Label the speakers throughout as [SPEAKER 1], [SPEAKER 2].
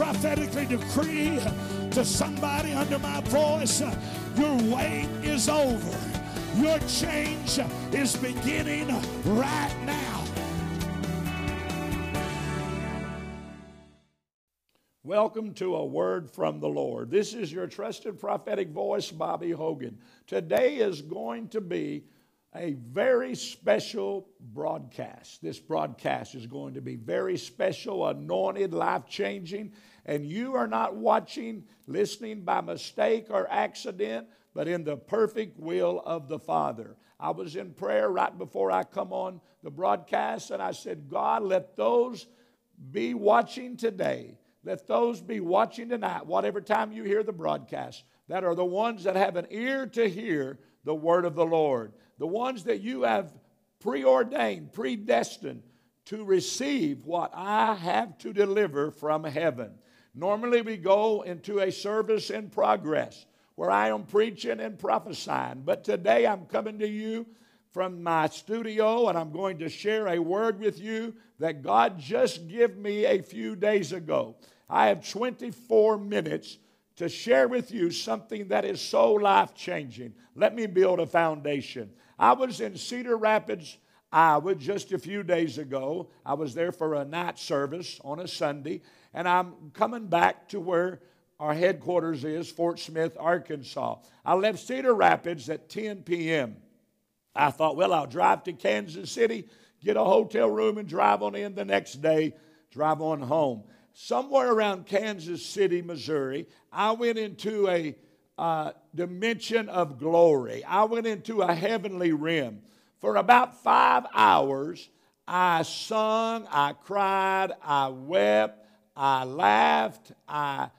[SPEAKER 1] prophetically decree to somebody under my voice your wait is over. Your change is beginning right now. Welcome to a word from the Lord. This is your trusted prophetic voice, Bobby Hogan. Today is going to be a very special broadcast. This broadcast is going to be very special, anointed, life changing, and you are not watching, listening by mistake or accident, but in the perfect will of the Father. I was in prayer right before I come on the broadcast, and I said, God, let those be watching today, let those be watching tonight, whatever time you hear the broadcast, that are the ones that have an ear to hear the word of the Lord, the ones that you have preordained, predestined to receive what I have to deliver from heaven. Normally, we go into a service in progress where I am preaching and prophesying, but today I'm coming to you from my studio and I'm going to share a word with you that God just gave me a few days ago. I have 24 minutes to share with you something that is so life changing. Let me build a foundation. I was in Cedar Rapids, Iowa just a few days ago. I was there for a night service on a Sunday, and I'm coming back to where our headquarters is, Fort Smith, Arkansas. I left Cedar Rapids at 10 p.m. I thought, well, I'll drive to Kansas City, get a hotel room, and drive on in the next day, drive on home. Somewhere around Kansas City, Missouri, I went into a uh, dimension of glory. I went into a heavenly realm. For about five hours, I sung, I cried, I wept, I laughed, I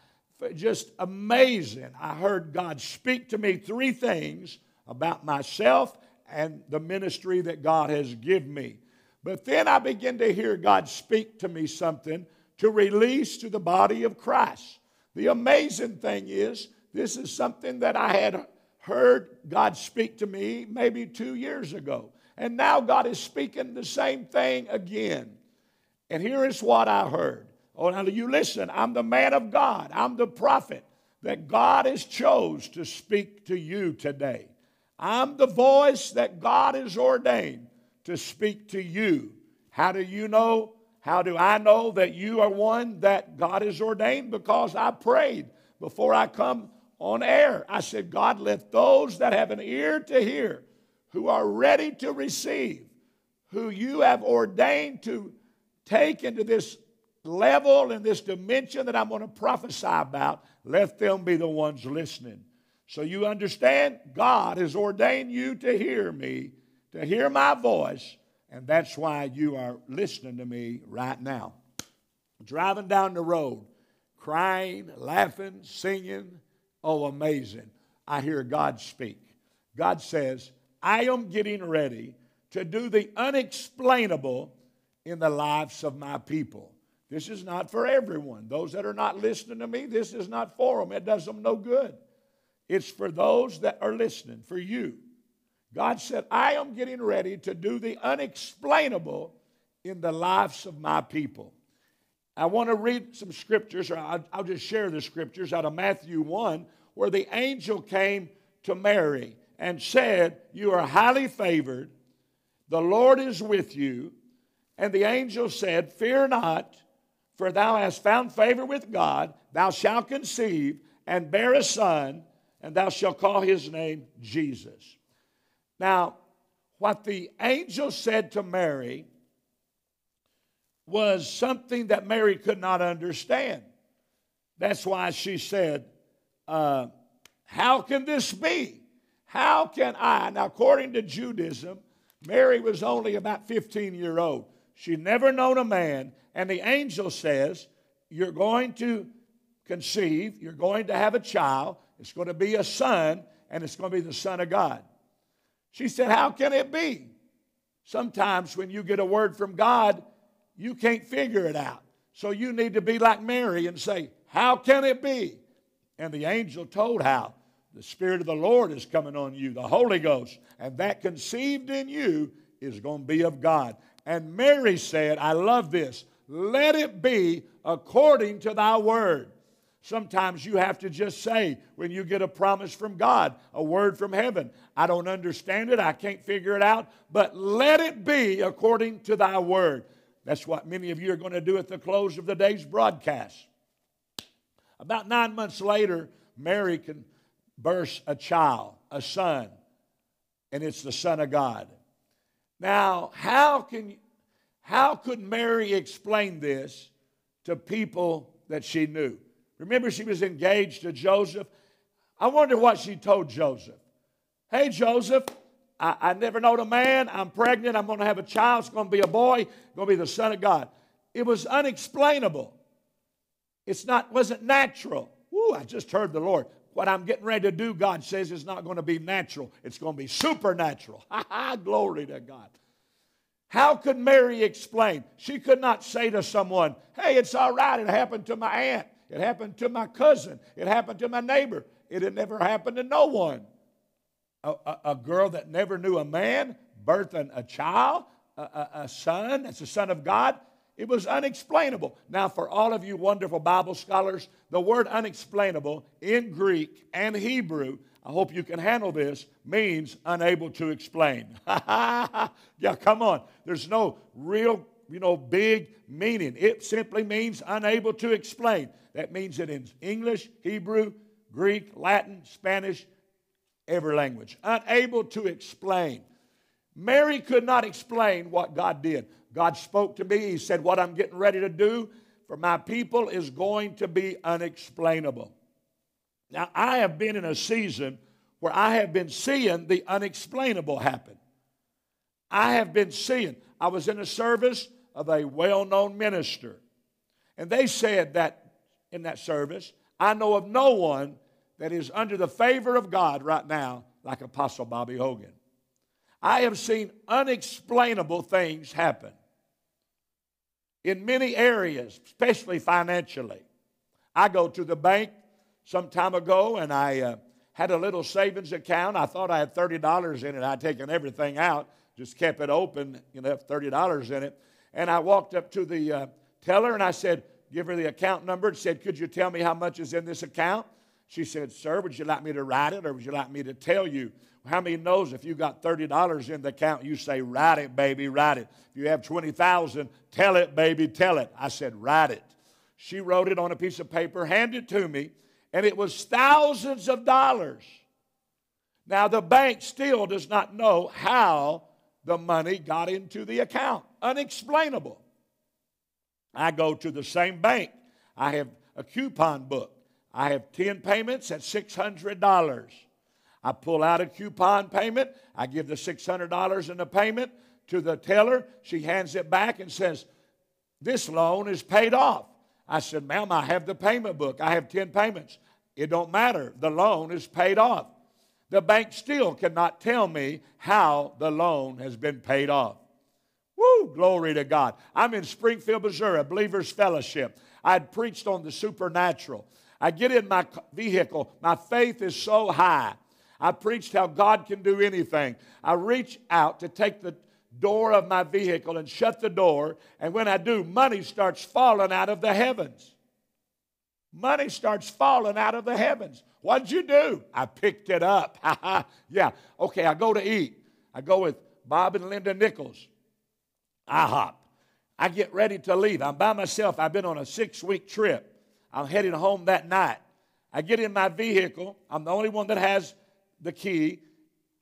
[SPEAKER 1] just amazing. I heard God speak to me three things about myself and the ministry that God has given me. But then I began to hear God speak to me something to release to the body of Christ. The amazing thing is, this is something that I had heard God speak to me maybe two years ago. And now God is speaking the same thing again. And here is what I heard. Oh, now you listen. I'm the man of God. I'm the prophet that God has chose to speak to you today. I'm the voice that God has ordained to speak to you. How do you know? How do I know that you are one that God has ordained? Because I prayed before I come on air. I said, God, let those that have an ear to hear, who are ready to receive, who you have ordained to take into this level and this dimension that I'm going to prophesy about, let them be the ones listening. So you understand, God has ordained you to hear me, to hear my voice, and that's why you are listening to me right now. Driving down the road, crying, laughing, singing. Oh, amazing. I hear God speak. God says, I am getting ready to do the unexplainable in the lives of my people. This is not for everyone. Those that are not listening to me, this is not for them. It does them no good. It's for those that are listening, for you. God said, I am getting ready to do the unexplainable in the lives of my people. I want to read some scriptures, or I'll, just share the scriptures out of Matthew 1, where the angel came to Mary and said, You are highly favored, the Lord is with you. And the angel said, Fear not for thou hast found favor with God, thou shalt conceive and bear a son, and thou shalt call his name Jesus. Now, what the angel said to Mary was something that Mary could not understand. That's why she said, uh, How can this be? How can I? Now, according to Judaism, Mary was only about 15 year old. She'd never known a man, and the angel says, You're going to conceive, you're going to have a child, it's going to be a son, and it's going to be the Son of God. She said, How can it be? Sometimes when you get a word from God, you can't figure it out. So you need to be like Mary and say, How can it be? And the angel told how. The Spirit of the Lord is coming on you, the Holy Ghost, and that conceived in you is going to be of God. And Mary said, I love this. let it be according to thy word. Sometimes you have to just say, when you get a promise from God, a word from heaven, I don't understand it, I can't figure it out, but let it be according to thy word. That's what many of you are going to do at the close of the day's broadcast. About nine months later, Mary can burst a child, a son, and it's the Son of God. Now, how can how could Mary explain this to people that she knew? Remember, she was engaged to Joseph. I wonder what she told Joseph. Hey, Joseph, I, I never knowed a man. I'm pregnant. I'm going to have a child. It's going to be a boy. Going to be the Son of God. It was unexplainable. It's not wasn't natural. Ooh, I just heard the Lord. What I'm getting ready to do, God says, is not going to be natural. It's going to be supernatural. Ha Glory to God. How could Mary explain? She could not say to someone, Hey, it's all right. It happened to my aunt. It happened to my cousin. It happened to my neighbor. It had never happened to no one. A, a, a girl that never knew a man birthing a child, a, a son, that's the Son of God. It was unexplainable. Now, for all of you wonderful Bible scholars, the word unexplainable in Greek and Hebrew, I hope you can handle this, means unable to explain. yeah, come on. There's no real, you know, big meaning. It simply means unable to explain. That means that in English, Hebrew, Greek, Latin, Spanish, every language. Unable to explain. Mary could not explain what God did. God spoke to me. He said, What I'm getting ready to do for my people is going to be unexplainable. Now, I have been in a season where I have been seeing the unexplainable happen. I have been seeing, I was in a service of a well known minister, and they said that in that service. I know of no one that is under the favor of God right now like Apostle Bobby Hogan. I have seen unexplainable things happen in many areas, especially financially. I go to the bank some time ago and I uh, had a little savings account. I thought I had $30 in it. I'd taken everything out, just kept it open, you know, $30 in it. And I walked up to the uh, teller and I said, give her the account number and said, Could you tell me how much is in this account? She said, Sir, would you like me to write it or would you like me to tell you? How many knows if you got $30 in the account, you say, Write it, baby, write it. If you have 20000 tell it, baby, tell it. I said, Write it. She wrote it on a piece of paper, handed to me, and it was thousands of dollars. Now, the bank still does not know how the money got into the account. Unexplainable. I go to the same bank. I have a coupon book. I have 10 payments at $600. I pull out a coupon payment. I give the $600 in the payment to the teller. She hands it back and says, This loan is paid off. I said, Ma'am, I have the payment book. I have 10 payments. It don't matter. The loan is paid off. The bank still cannot tell me how the loan has been paid off. Woo, glory to God. I'm in Springfield, Missouri, Believers Fellowship. I had preached on the supernatural. I get in my vehicle, my faith is so high. I preached how God can do anything. I reach out to take the door of my vehicle and shut the door, and when I do, money starts falling out of the heavens. Money starts falling out of the heavens. What'd you do? I picked it up. yeah. Okay, I go to eat. I go with Bob and Linda Nichols. I hop. I get ready to leave. I'm by myself. I've been on a six week trip. I'm heading home that night. I get in my vehicle. I'm the only one that has the key.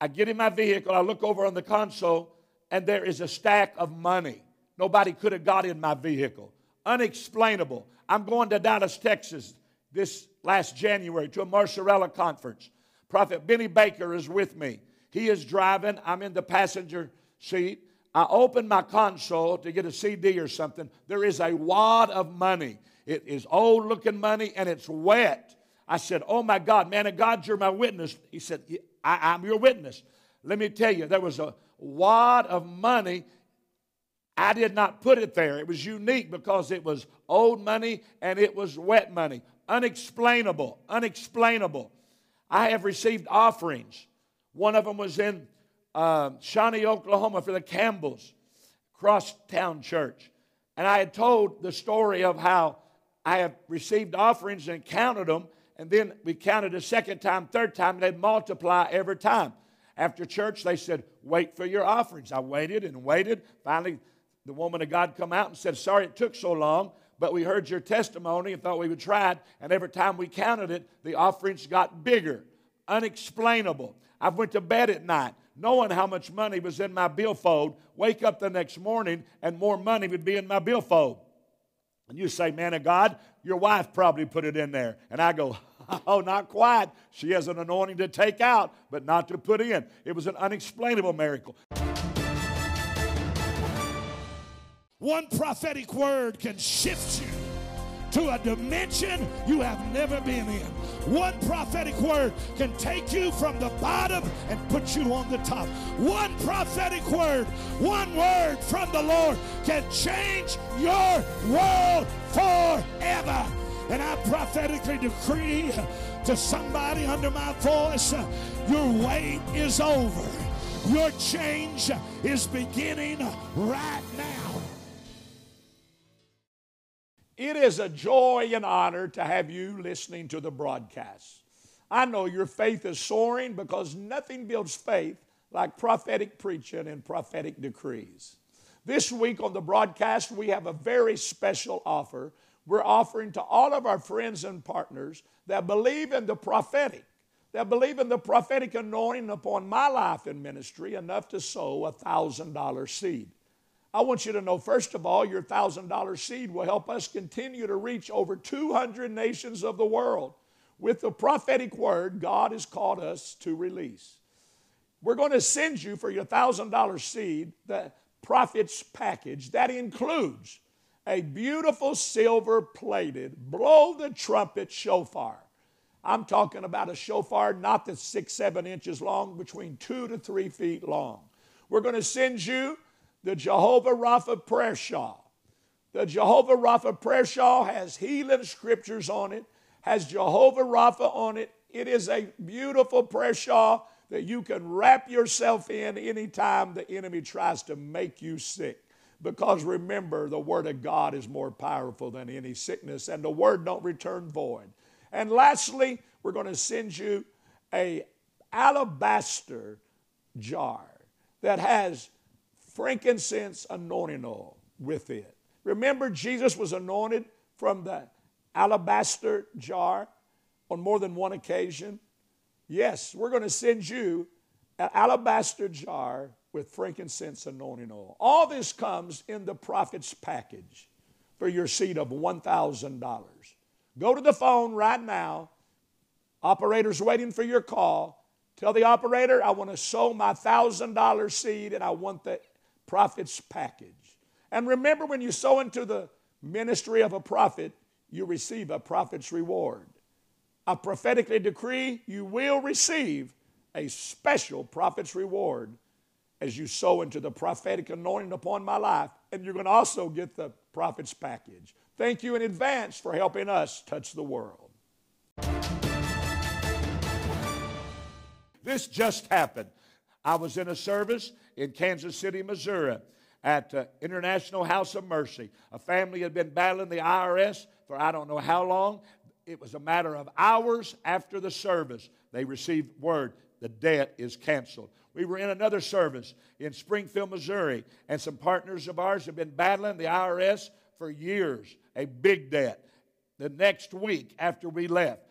[SPEAKER 1] I get in my vehicle. I look over on the console, and there is a stack of money. Nobody could have got in my vehicle. Unexplainable. I'm going to Dallas, Texas this last January to a Marsarella conference. Prophet Benny Baker is with me. He is driving. I'm in the passenger seat. I open my console to get a CD or something. There is a wad of money. It is old looking money and it's wet. I said, Oh my God, man of God, you're my witness. He said, I, am your witness. Let me tell you, there was a wad of money. I did not put it there. It was unique because it was old money and it was wet money. Unexplainable, unexplainable. I have received offerings. One of them was in uh, Shawnee, Oklahoma for the Campbells, Crosstown Church. And I had told the story of how I have received offerings and counted them, and then we counted a second time, third time, and they'd multiply every time. After church, they said, Wait for your offerings. I waited and waited. Finally, the woman of God come out and said, Sorry it took so long, but we heard your testimony and thought we would try it. And every time we counted it, the offerings got bigger, unexplainable. I went to bed at night knowing how much money was in my billfold, wake up the next morning and more money would be in my billfold. And you say, Man of God, your wife probably put it in there. And I go, Oh, not quite. She has an anointing to take out, but not to put in. It was an unexplainable miracle.
[SPEAKER 2] One prophetic word can shift you to a dimension you have never been in. One prophetic word can take you from the bottom and put you on the top. One prophetic word, one word from the Lord can change your world forever. And I prophetically decree to somebody under my voice your wait is over. Your change is beginning right now.
[SPEAKER 1] It is a joy and honor to have you listening to the broadcast. I know your faith is soaring because nothing builds faith like prophetic preaching and prophetic decrees. This week on the broadcast, we have a very special offer we're offering to all of our friends and partners that believe in the prophetic, that believe in the prophetic anointing upon my life and ministry enough to sow a $1,000 seed. I want you to know, first of all, your $1,000 seed will help us continue to reach over 200 nations of the world with the prophetic word God has called us to release. We're going to send you for your $1,000 seed the prophet's package that includes a beautiful silver plated blow the trumpet shofar. I'm talking about a shofar not that's six, seven inches long, between two to three feet long. We're going to send you the Jehovah Rapha prayer shawl. The Jehovah Rapha prayer shawl has healing scriptures on it, has Jehovah Rapha on it. It is a beautiful prayer shawl that you can wrap yourself in anytime the enemy tries to make you sick. Because remember, the Word of God is more powerful than any sickness, and the Word don't return void. And lastly, we're going to send you a alabaster jar that has frankincense anointing oil with it. Remember, Jesus was anointed from the alabaster jar on more than one occasion? Yes, we're going to send you an alabaster jar with frankincense anointing oil. All this comes in the prophet's package for your seed of $1,000. Go to the phone right now. Operator's waiting for your call. Tell the operator, I want to sow my $1,000 seed and I want the prophet's package. And remember, when you sow into the ministry of a prophet, you receive a prophet's reward. I prophetically decree you will receive a special prophet's reward as you sow into the prophetic anointing upon my life, and you're going to also get the prophet's package. Thank you in advance for helping us touch the world. This just happened. I was in a service in Kansas City, Missouri at uh, International House of Mercy. A family had been battling the IRS for I don't know how long. It was a matter of hours after the service. They received word the debt is canceled. We were in another service in Springfield, Missouri, and some partners of ours have been battling the IRS for years, a big debt. The next week after we left,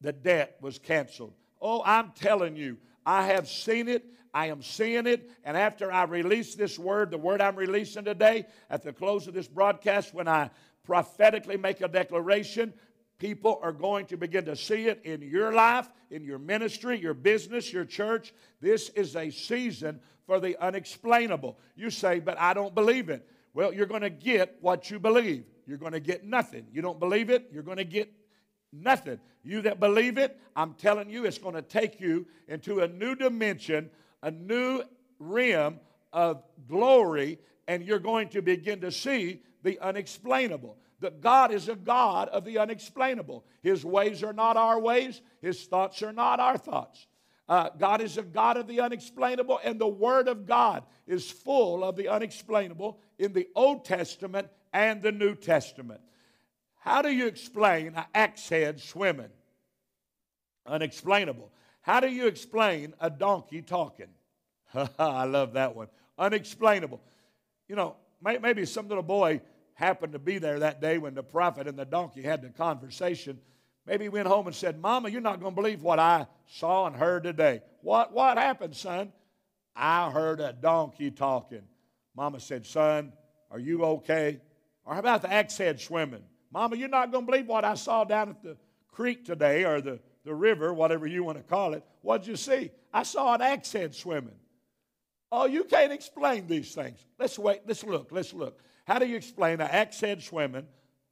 [SPEAKER 1] the debt was canceled. Oh, I'm telling you, I have seen it. I am seeing it. And after I release this word, the word I'm releasing today, at the close of this broadcast, when I prophetically make a declaration, people are going to begin to see it in your life, in your ministry, your business, your church. This is a season for the unexplainable. You say, but I don't believe it. Well, you're going to get what you believe. You're going to get nothing. You don't believe it, you're going to get nothing. You that believe it, I'm telling you, it's going to take you into a new dimension, a new rim of glory, and you're going to begin to see the unexplainable that God is a God of the unexplainable. His ways are not our ways, His thoughts are not our thoughts. Uh, God is a God of the unexplainable, and the Word of God is full of the unexplainable in the Old Testament and the New Testament. How do you explain an axe head swimming? Unexplainable. How do you explain a donkey talking? I love that one. Unexplainable. You know, maybe some little boy happened to be there that day when the prophet and the donkey had the conversation. Maybe he went home and said, Mama, you're not going to believe what I saw and heard today. What, what happened, son? I heard a donkey talking. Mama said, Son, are you okay? Or how about the axe head swimming? Mama, you're not going to believe what I saw down at the creek today or the, the river, whatever you want to call it. What'd you see? I saw an axe head swimming. Oh, you can't explain these things. Let's wait. Let's look. Let's look. How do you explain an axe head swimming,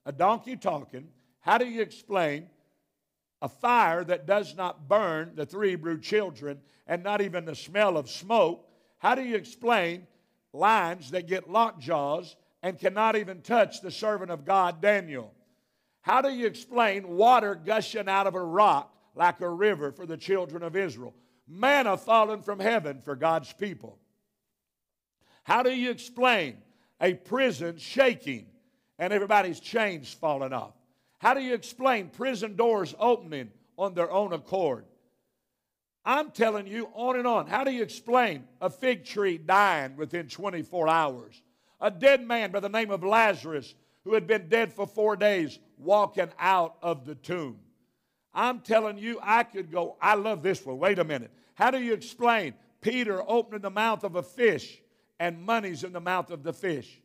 [SPEAKER 1] a donkey talking? How do you explain a fire that does not burn the three Hebrew children and not even the smell of smoke? How do you explain lions that get lockjaws and cannot even touch the servant of God, Daniel? How do you explain water gushing out of a rock like a river for the children of Israel? Manna fallen from heaven for God's people. How do you explain a prison shaking and everybody's chains falling off? How do you explain prison doors opening on their own accord? I'm telling you on and on. How do you explain a fig tree dying within 24 hours? A dead man by the name of Lazarus who had been dead for four days walking out of the tomb. I'm telling you, I could go. I love this one. Wait a minute. How do you explain Peter opening the mouth of a fish and money's in the mouth of the fish.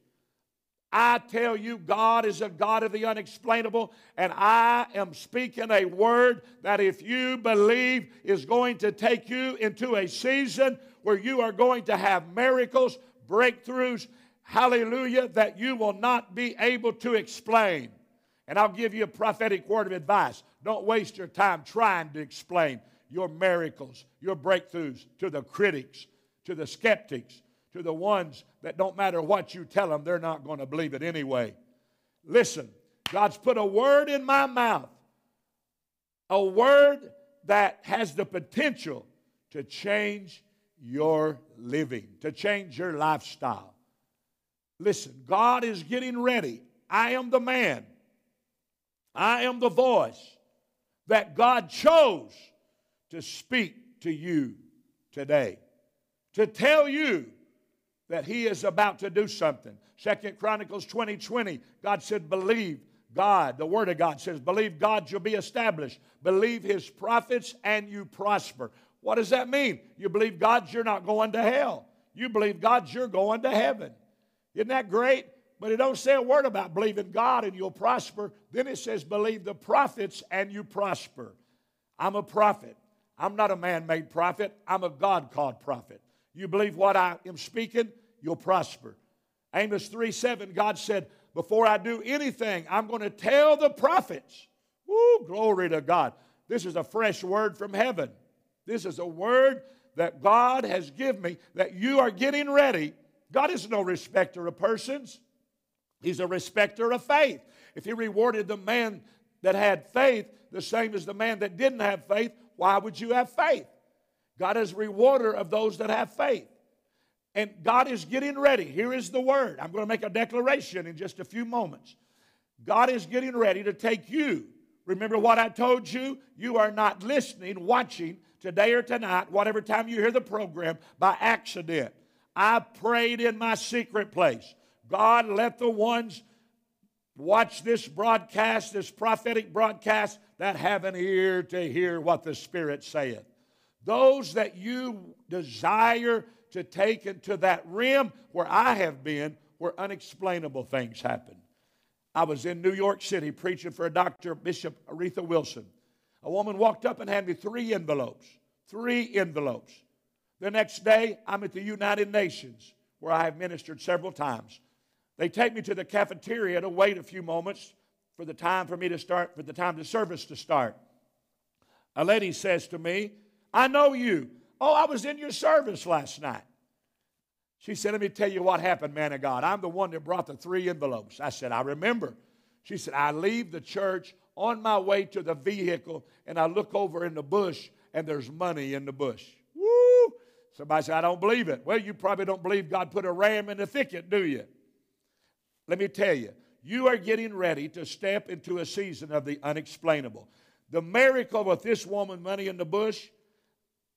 [SPEAKER 1] I tell you, God is a God of the unexplainable, and I am speaking a word that if you believe is going to take you into a season where you are going to have miracles, breakthroughs, hallelujah, that you will not be able to explain. And I'll give you a prophetic word of advice. Don't waste your time trying to explain your miracles, your breakthroughs to the critics, to the skeptics, to the ones that don't matter what you tell them, they're not going to believe it anyway. Listen, God's put a word in my mouth, a word that has the potential to change your living, to change your lifestyle. Listen, God is getting ready. I am the man, I am the voice that God chose to speak to you today, to tell you that he is about to do something. Second Chronicles 20 20, God said, Believe God. The Word of God says, Believe God, you'll be established. Believe His prophets, and you prosper. What does that mean? You believe God, you're not going to hell. You believe God, you're going to heaven. Isn't that great? But it don't say a word about believing God and you'll prosper. Then it says, believe the prophets and you prosper. I'm a prophet. I'm not a man made prophet. I'm a God called prophet. You believe what I am speaking, you'll prosper. Amos 3 7, God said, Before I do anything, I'm going to tell the prophets. Woo, glory to God. This is a fresh word from heaven. This is a word that God has given me that you are getting ready. God is no respecter of persons, He's a respecter of faith. If He rewarded the man that had faith the same as the man that didn't have faith, why would you have faith? God is rewarder of those that have faith. And God is getting ready. Here is the word. I'm going to make a declaration in just a few moments. God is getting ready to take you. Remember what I told you? You are not listening, watching today or tonight, whatever time you hear the program, by accident. I prayed in my secret place. God, let the ones watch this broadcast, this prophetic broadcast, that have an ear to hear what the Spirit saith. Those that you desire to take into that rim where I have been, where unexplainable things happen. I was in New York City preaching for a Dr. Bishop Aretha Wilson. A woman walked up and handed me three envelopes. Three envelopes. The next day, I'm at the United Nations, where I have ministered several times. They take me to the cafeteria to wait a few moments for the time for me to start, for the time the service to start. A lady says to me, I know you. Oh, I was in your service last night. She said, Let me tell you what happened, man of God. I'm the one that brought the three envelopes. I said, I remember. She said, I leave the church on my way to the vehicle and I look over in the bush and there's money in the bush. Woo! Somebody said, I don't believe it. Well, you probably don't believe God put a ram in the thicket, do you? Let me tell you, You are getting ready to step into a season of the unexplainable. The miracle with this woman, money in the bush,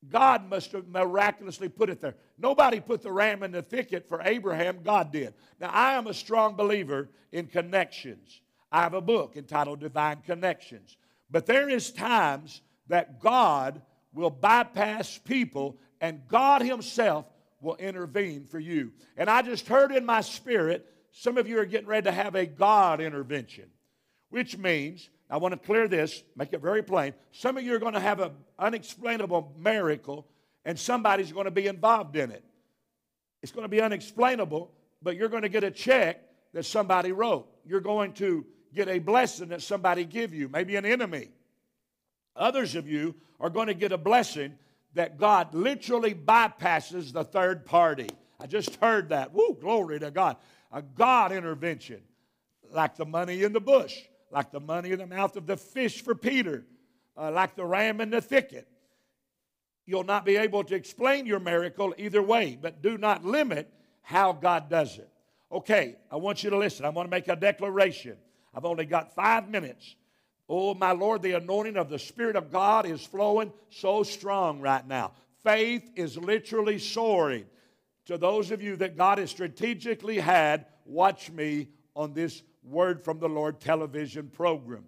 [SPEAKER 1] God must have miraculously put it there. Nobody put the ram in the thicket for Abraham, God did. Now, I am a strong believer in connections. I have a book entitled Divine Connections. But there is times that God will bypass people and God Himself will intervene for you. And I just heard in my spirit, some of you are getting ready to have a God intervention, which means I want to clear this, make it very plain. Some of you are going to have an unexplainable miracle, and somebody's going to be involved in it. It's going to be unexplainable, but you're going to get a check that somebody wrote. You're going to get a blessing that somebody give you, maybe an enemy. Others of you are going to get a blessing that God literally bypasses the third party. I just heard that. Woo, glory to God. A God intervention, like the money in the bush like the money in the mouth of the fish for Peter, uh, like the ram in the thicket. You'll not be able to explain your miracle either way, but do not limit how God does it. Okay, I want you to listen. I want to make a declaration. I've only got five minutes. Oh, my Lord, the anointing of the Spirit of God is flowing so strong right now. Faith is literally soaring. To those of you that God has strategically had, watch me on this Word from the Lord television program.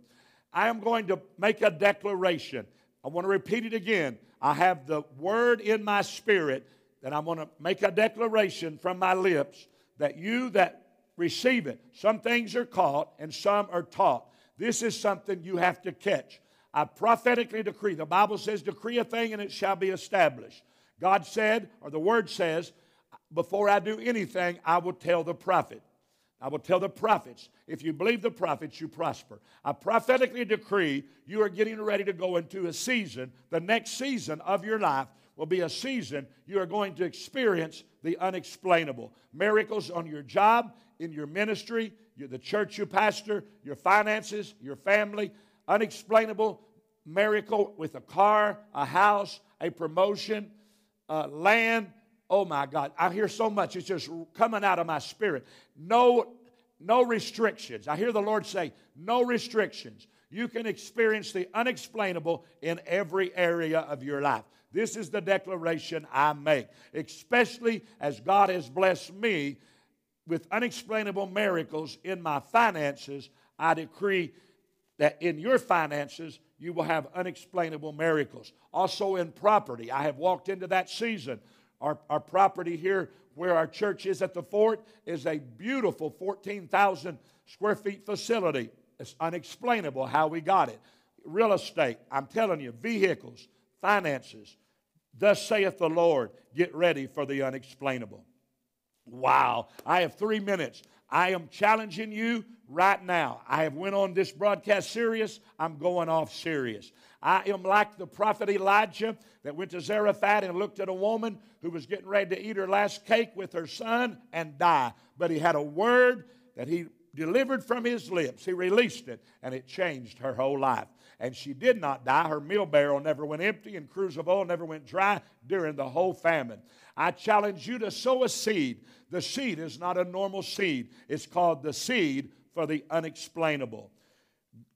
[SPEAKER 1] I am going to make a declaration. I want to repeat it again. I have the Word in my spirit that I'm going to make a declaration from my lips that you that receive it, some things are caught and some are taught. This is something you have to catch. I prophetically decree. The Bible says, decree a thing and it shall be established. God said, or the Word says, before I do anything, I will tell the prophet. I will tell the prophets, if you believe the prophets, you prosper. I prophetically decree you are getting ready to go into a season. The next season of your life will be a season you are going to experience the unexplainable. Miracles on your job, in your ministry, the church you pastor, your finances, your family. Unexplainable miracle with a car, a house, a promotion, uh, land, Oh my God, I hear so much. It's just coming out of my spirit. No, no restrictions. I hear the Lord say, no restrictions. You can experience the unexplainable in every area of your life. This is the declaration I make, especially as God has blessed me with unexplainable miracles in my finances. I decree that in your finances, you will have unexplainable miracles. Also in property, I have walked into that season our, our property here, where our church is at the fort, is a beautiful 14,000 square feet facility. It's unexplainable how we got it. Real estate, I'm telling you, vehicles, finances. Thus saith the Lord, get ready for the unexplainable. Wow, I have three minutes. I am challenging you right now. I have went on this broadcast serious. I'm going off serious. I am like the prophet Elijah that went to Zarephath and looked at a woman who was getting ready to eat her last cake with her son and die. But he had a word that he delivered from his lips. He released it, and it changed her whole life. And she did not die. Her meal barrel never went empty, and cruse of oil never went dry during the whole famine. I challenge you to sow a seed. The seed is not a normal seed, it's called the seed for the unexplainable.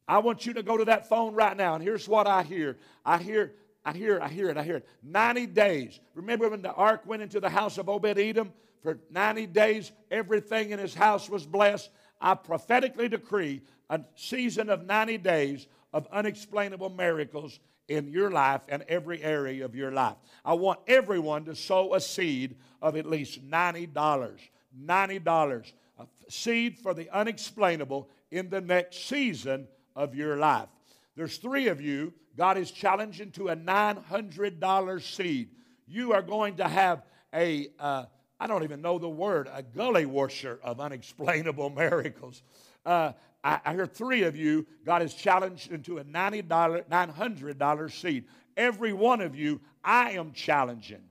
[SPEAKER 1] I want you to go to that phone right now, and here's what I hear. I hear, I hear, I hear it, I hear it. 90 days. Remember when the ark went into the house of Obed Edom? For 90 days, everything in his house was blessed. I prophetically decree a season of 90 days of unexplainable miracles in your life and every area of your life. I want everyone to sow a seed of at least $90. $90. A seed for the unexplainable in the next season of your life. There's three of you. God is challenging to a $900 seed. You are going to have a uh, I don't even know the word, a gully washer of unexplainable miracles. Uh, I, I hear three of you, God has challenged into a $90, $900 seed. Every one of you, I am challenging.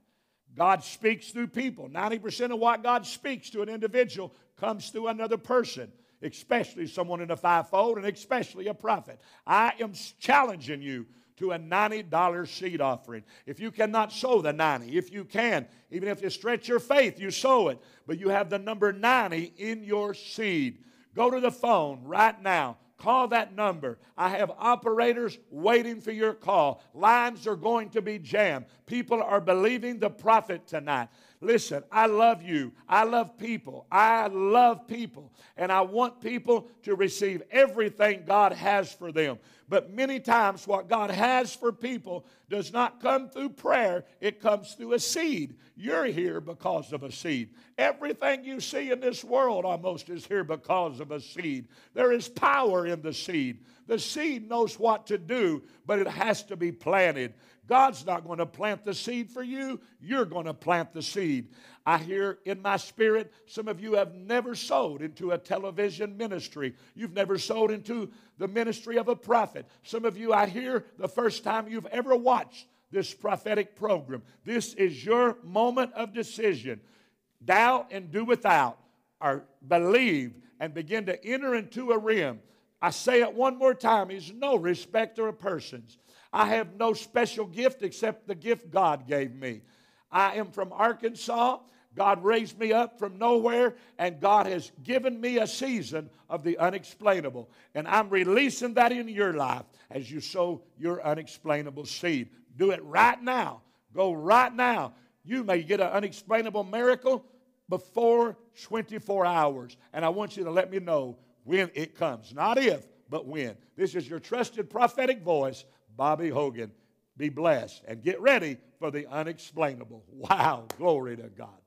[SPEAKER 1] God speaks through people. 90% of what God speaks to an individual comes through another person especially someone in the fivefold, and especially a prophet. I am challenging you to a $90 seed offering. If you cannot sow the 90, if you can, even if you stretch your faith, you sow it, but you have the number 90 in your seed. Go to the phone right now. Call that number. I have operators waiting for your call. Lines are going to be jammed. People are believing the prophet tonight. Listen, I love you. I love people. I love people. And I want people to receive everything God has for them. But many times, what God has for people does not come through prayer, it comes through a seed. You're here because of a seed. Everything you see in this world almost is here because of a seed. There is power in the seed. The seed knows what to do, but it has to be planted. God's not going to plant the seed for you, you're going to plant the seed. I hear in my spirit, some of you have never sowed into a television ministry. You've never sowed into the ministry of a prophet. Some of you, I hear the first time you've ever watched this prophetic program. This is your moment of decision. Doubt and do without, or believe and begin to enter into a realm. I say it one more time He's no respecter of persons. I have no special gift except the gift God gave me. I am from Arkansas. God raised me up from nowhere, and God has given me a season of the unexplainable. And I'm releasing that in your life as you sow your unexplainable seed. Do it right now. Go right now. You may get an unexplainable miracle before 24 hours. And I want you to let me know when it comes. Not if, but when. This is your trusted prophetic voice Bobby Hogan. Be blessed and get ready for the unexplainable. Wow, glory to God.